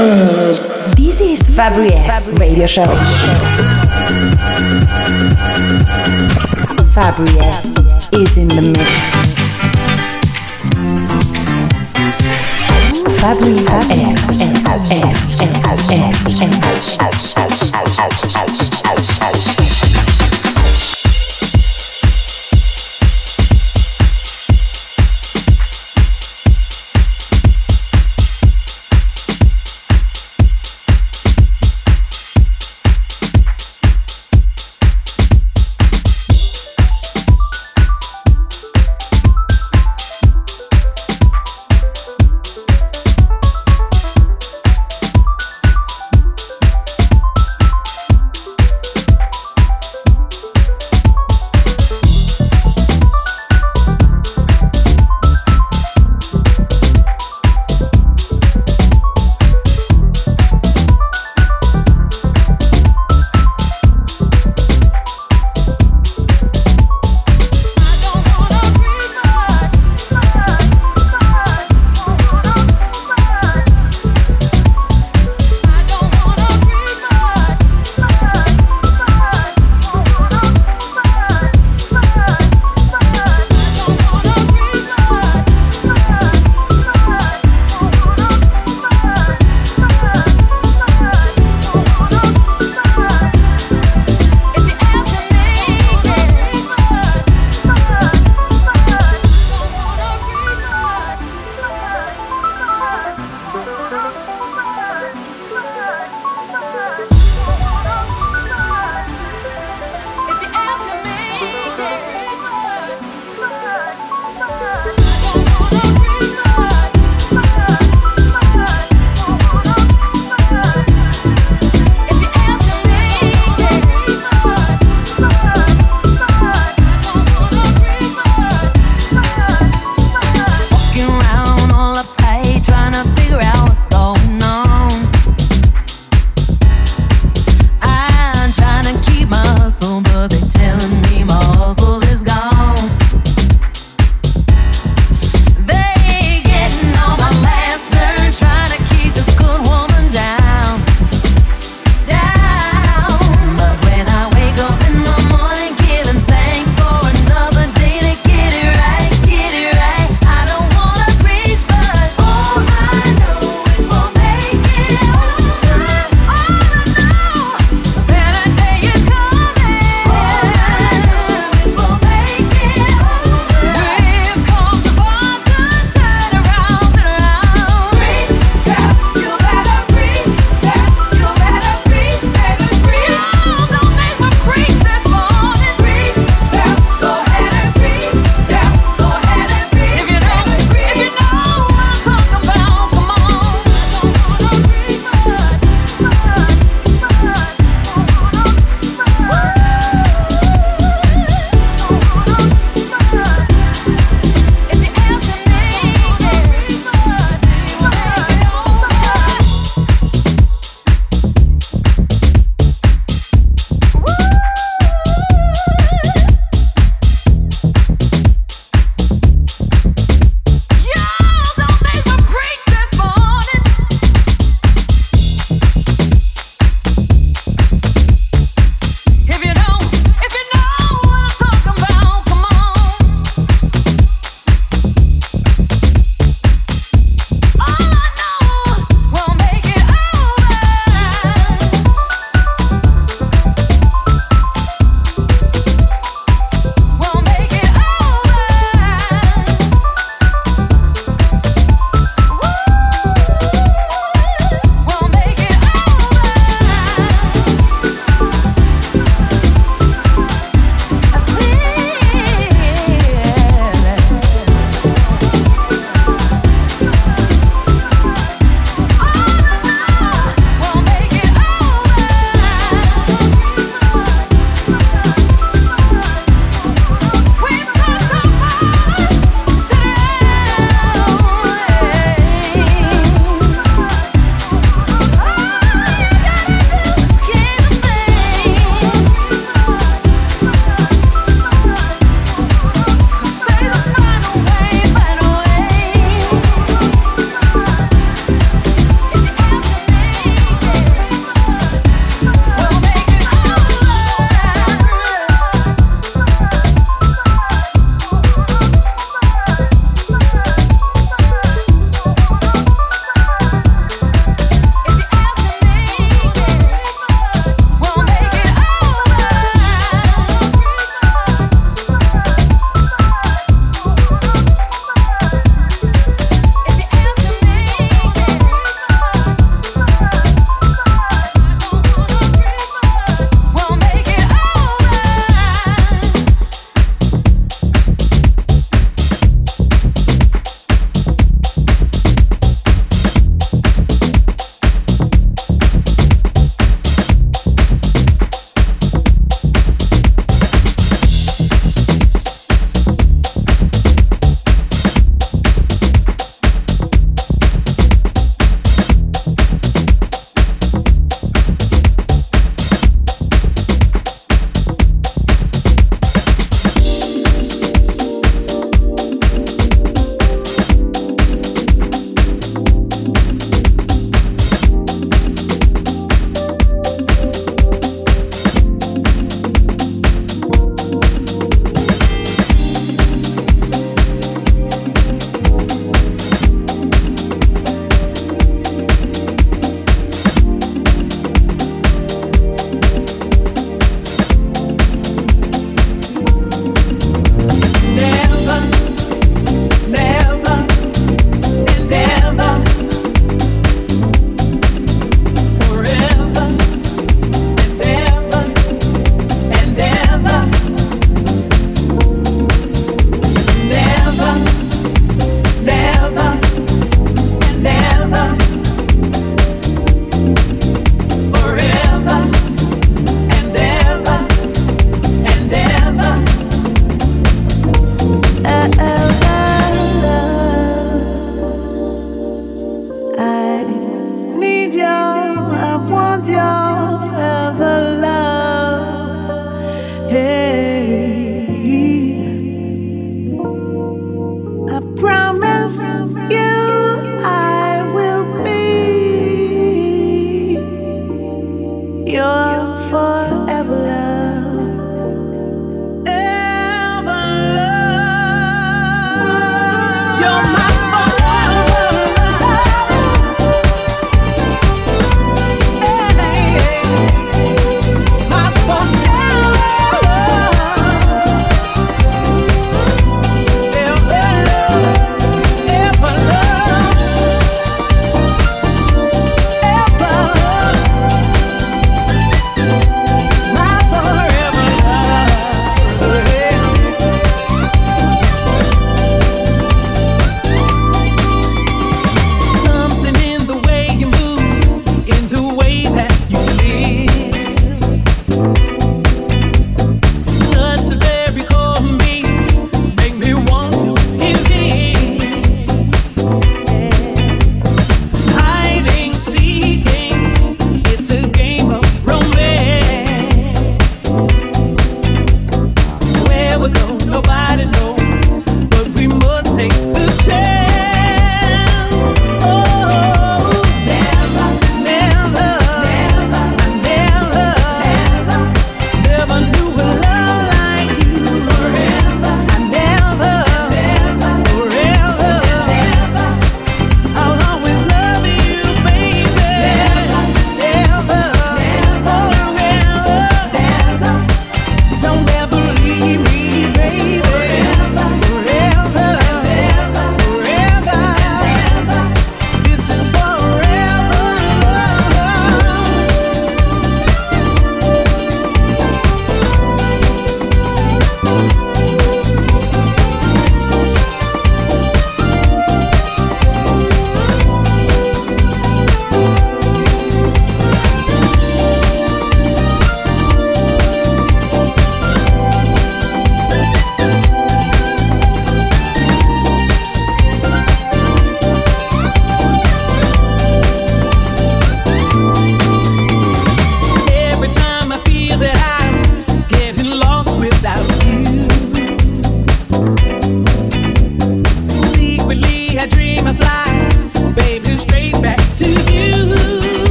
This is Fabri Radio Show. Fabri is in the mix. Fabri S S S S S S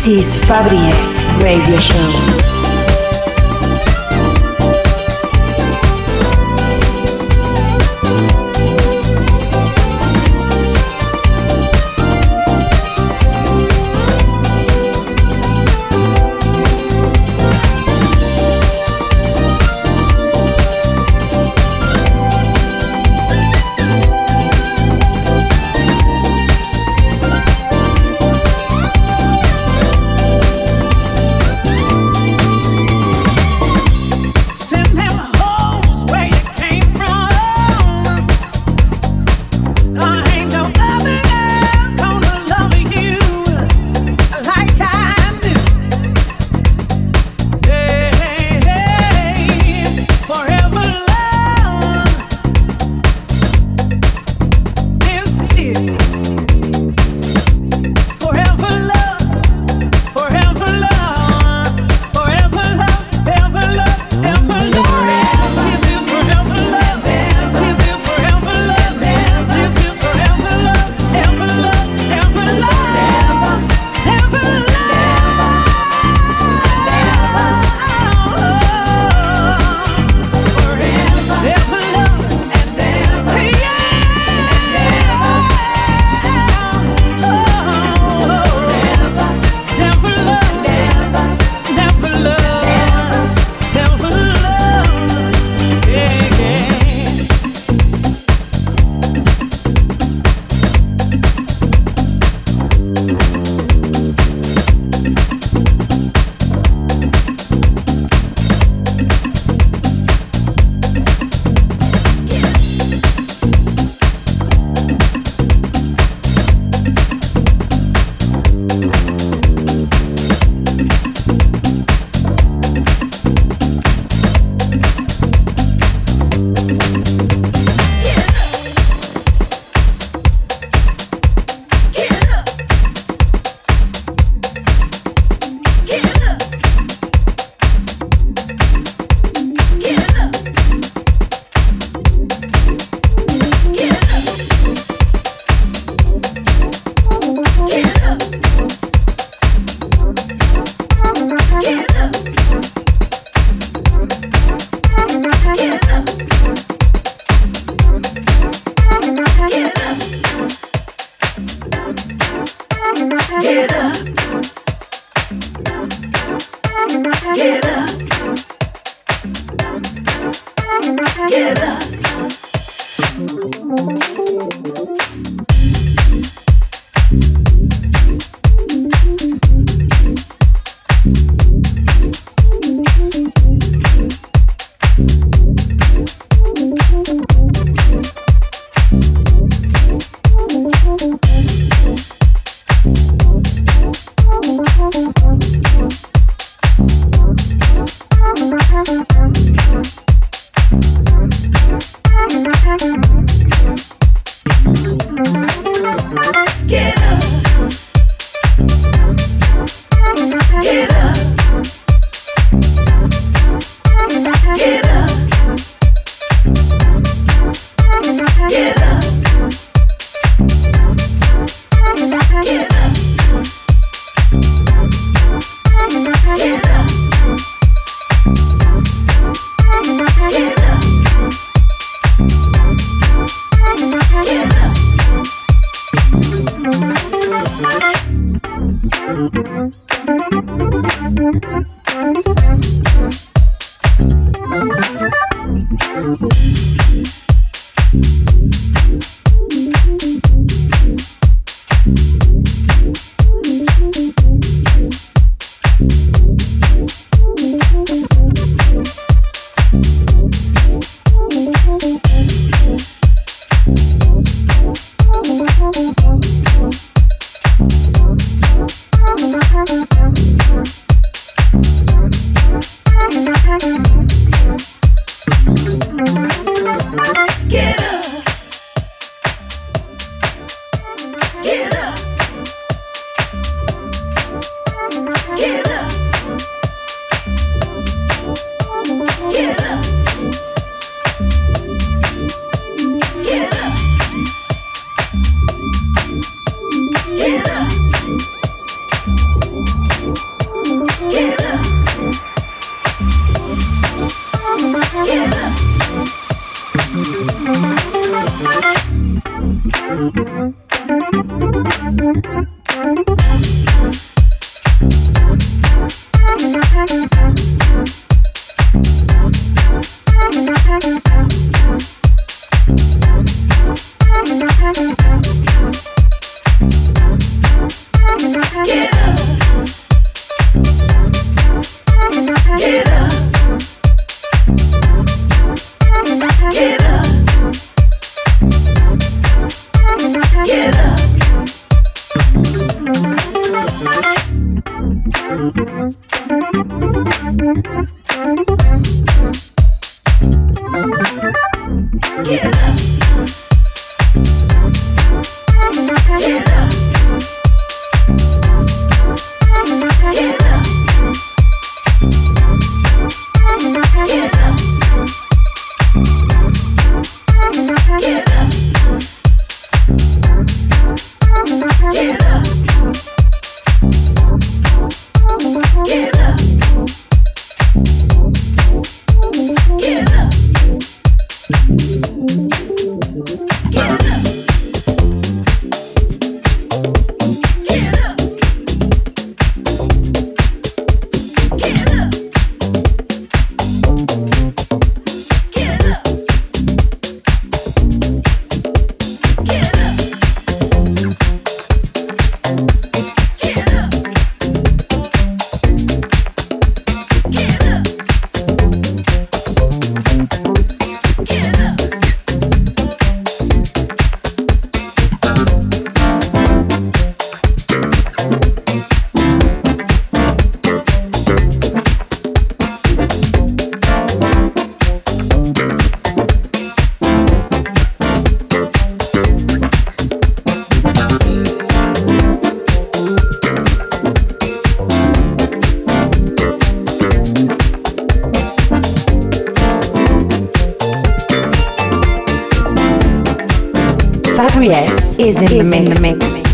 This is Fabri's Radio Show. Is in, in the mix.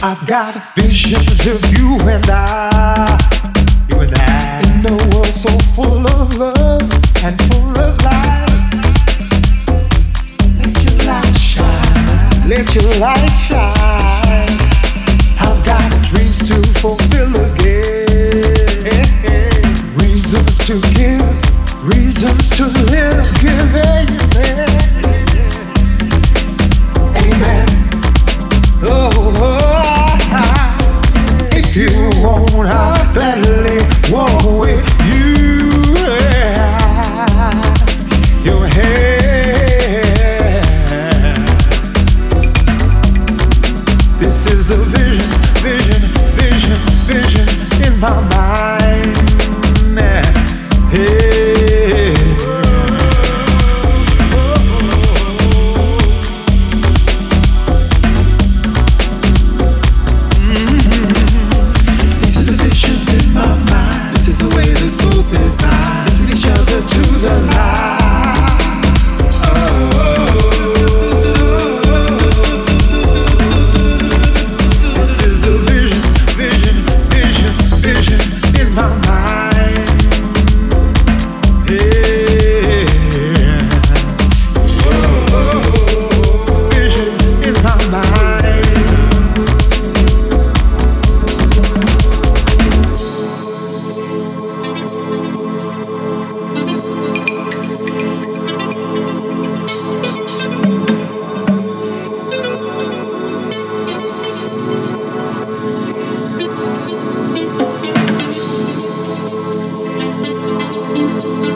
I've got visions of you and I. You and I. In a world so full of love and full of light. Let your light shine. Let your light shine. I've got dreams to fulfill again. Reasons to give, reasons to live, give amen. Amen. how that.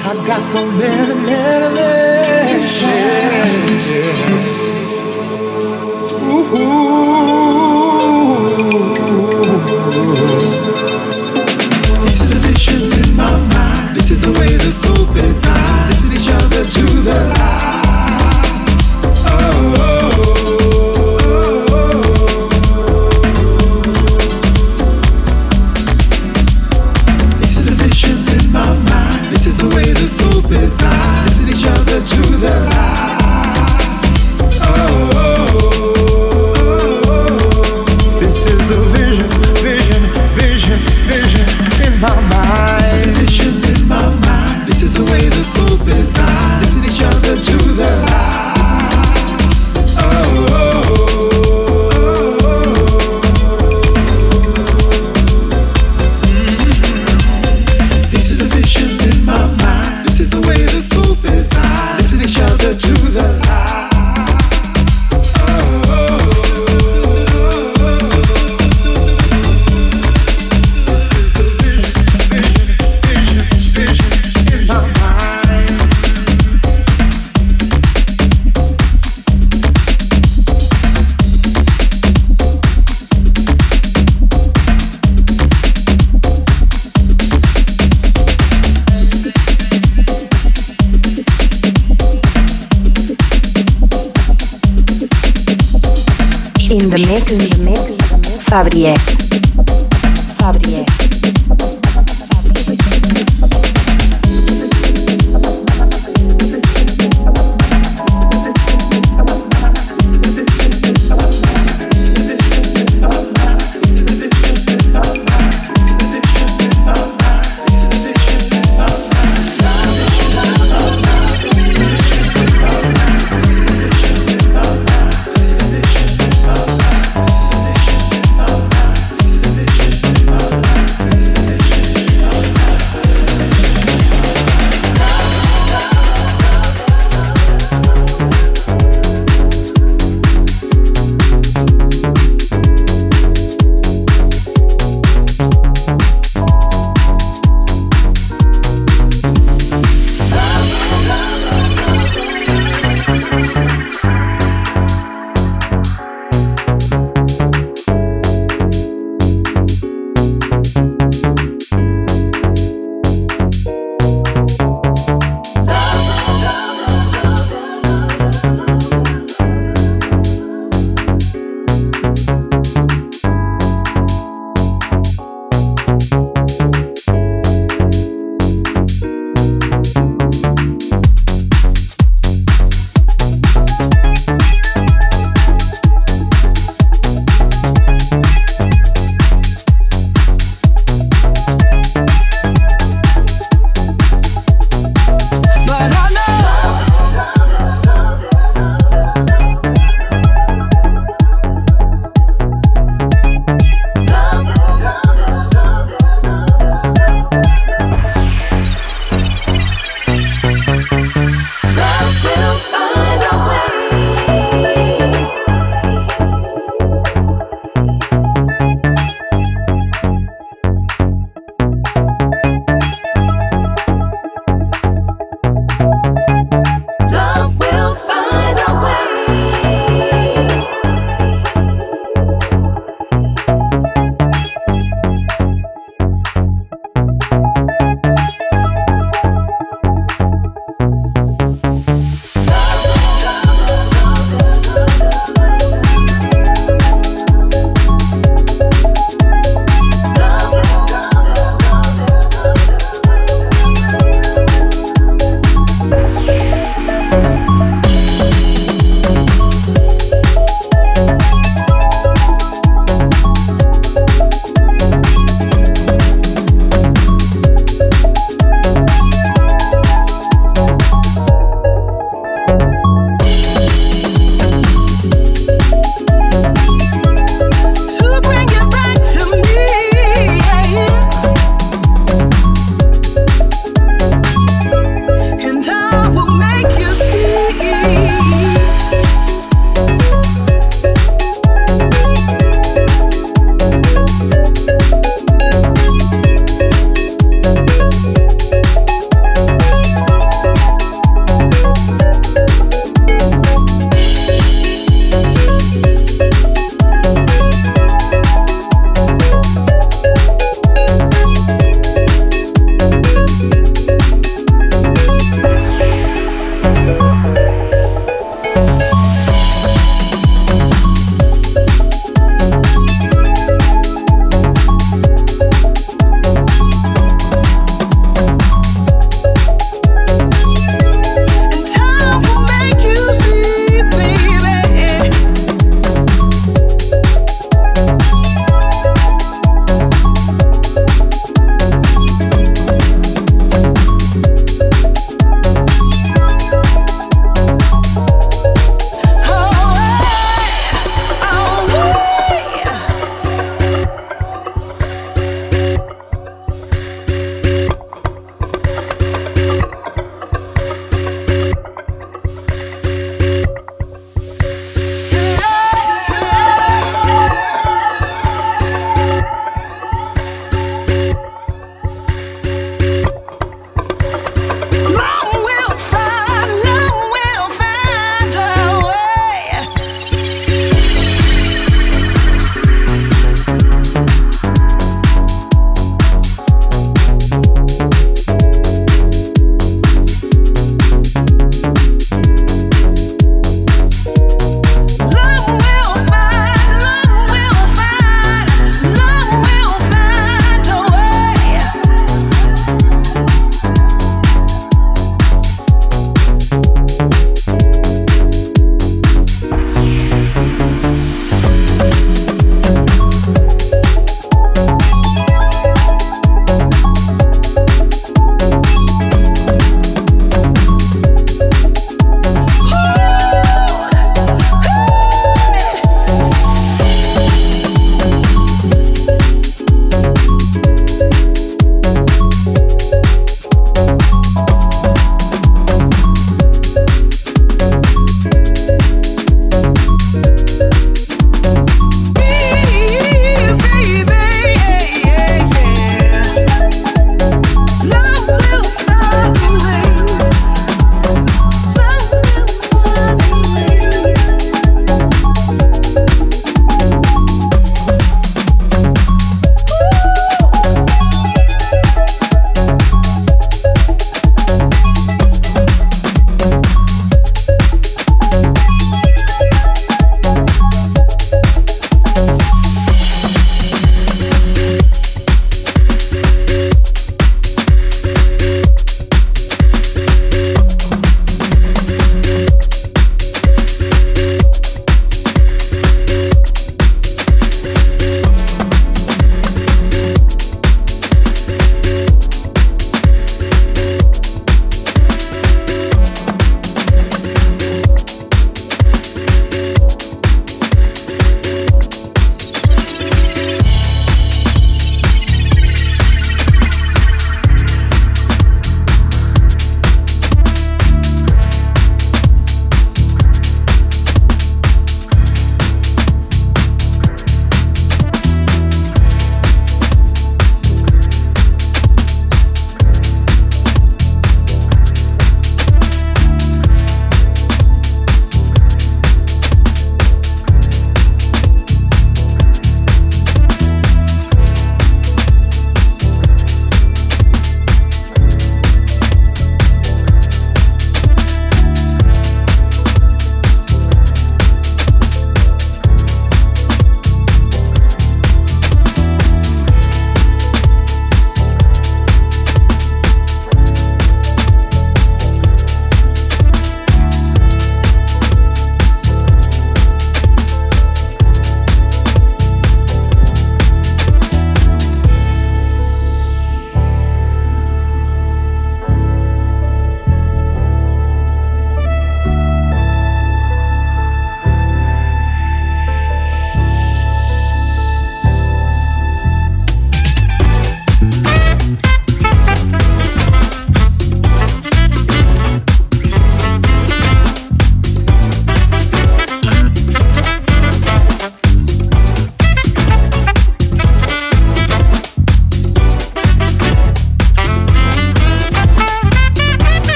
I got so many, many, many chances. Ooh. This is a vision in my mind. This is the way the soul sends.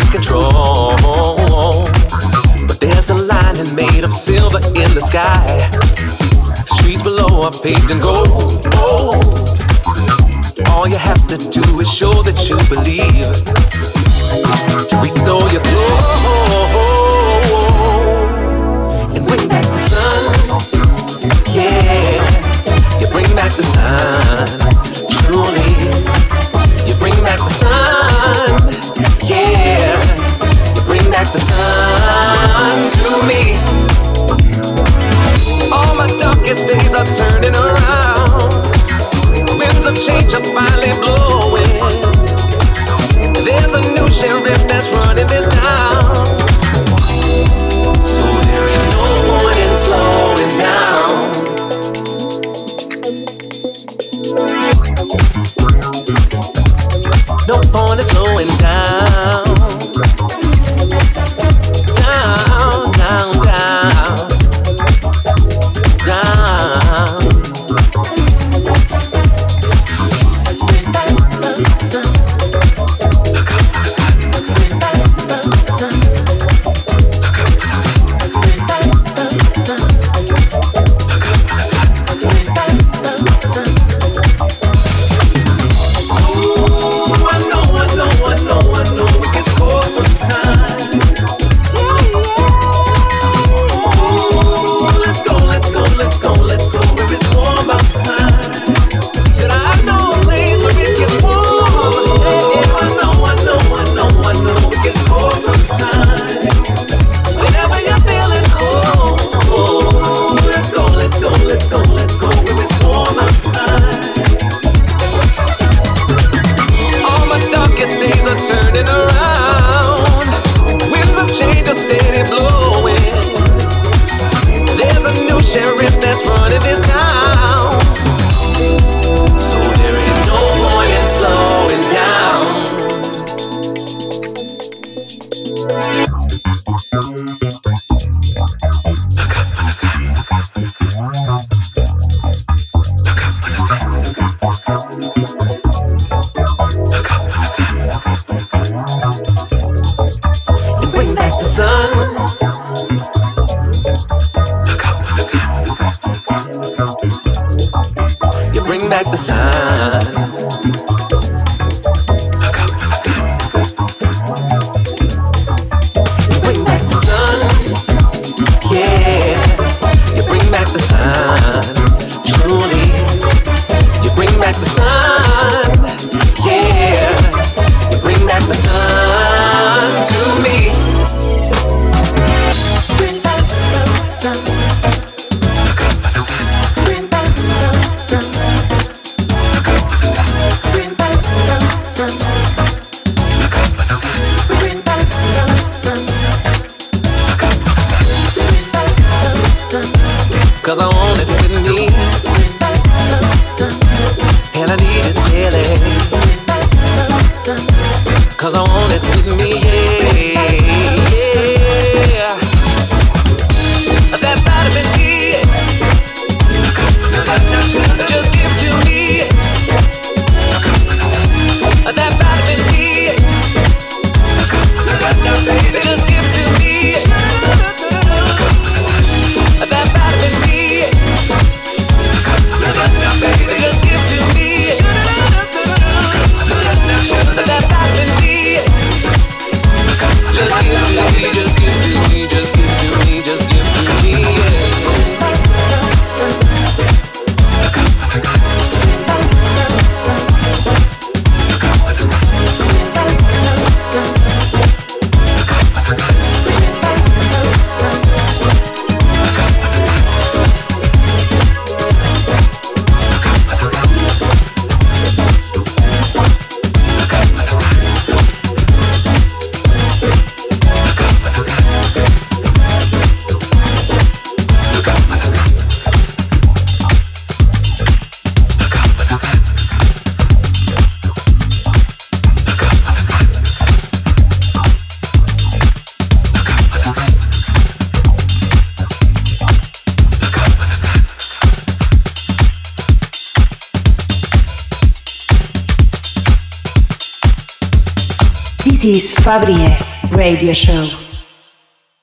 take control. But there's a lining made of silver in the sky. Streets below are paved in gold. remember is Fabri S Radio Show.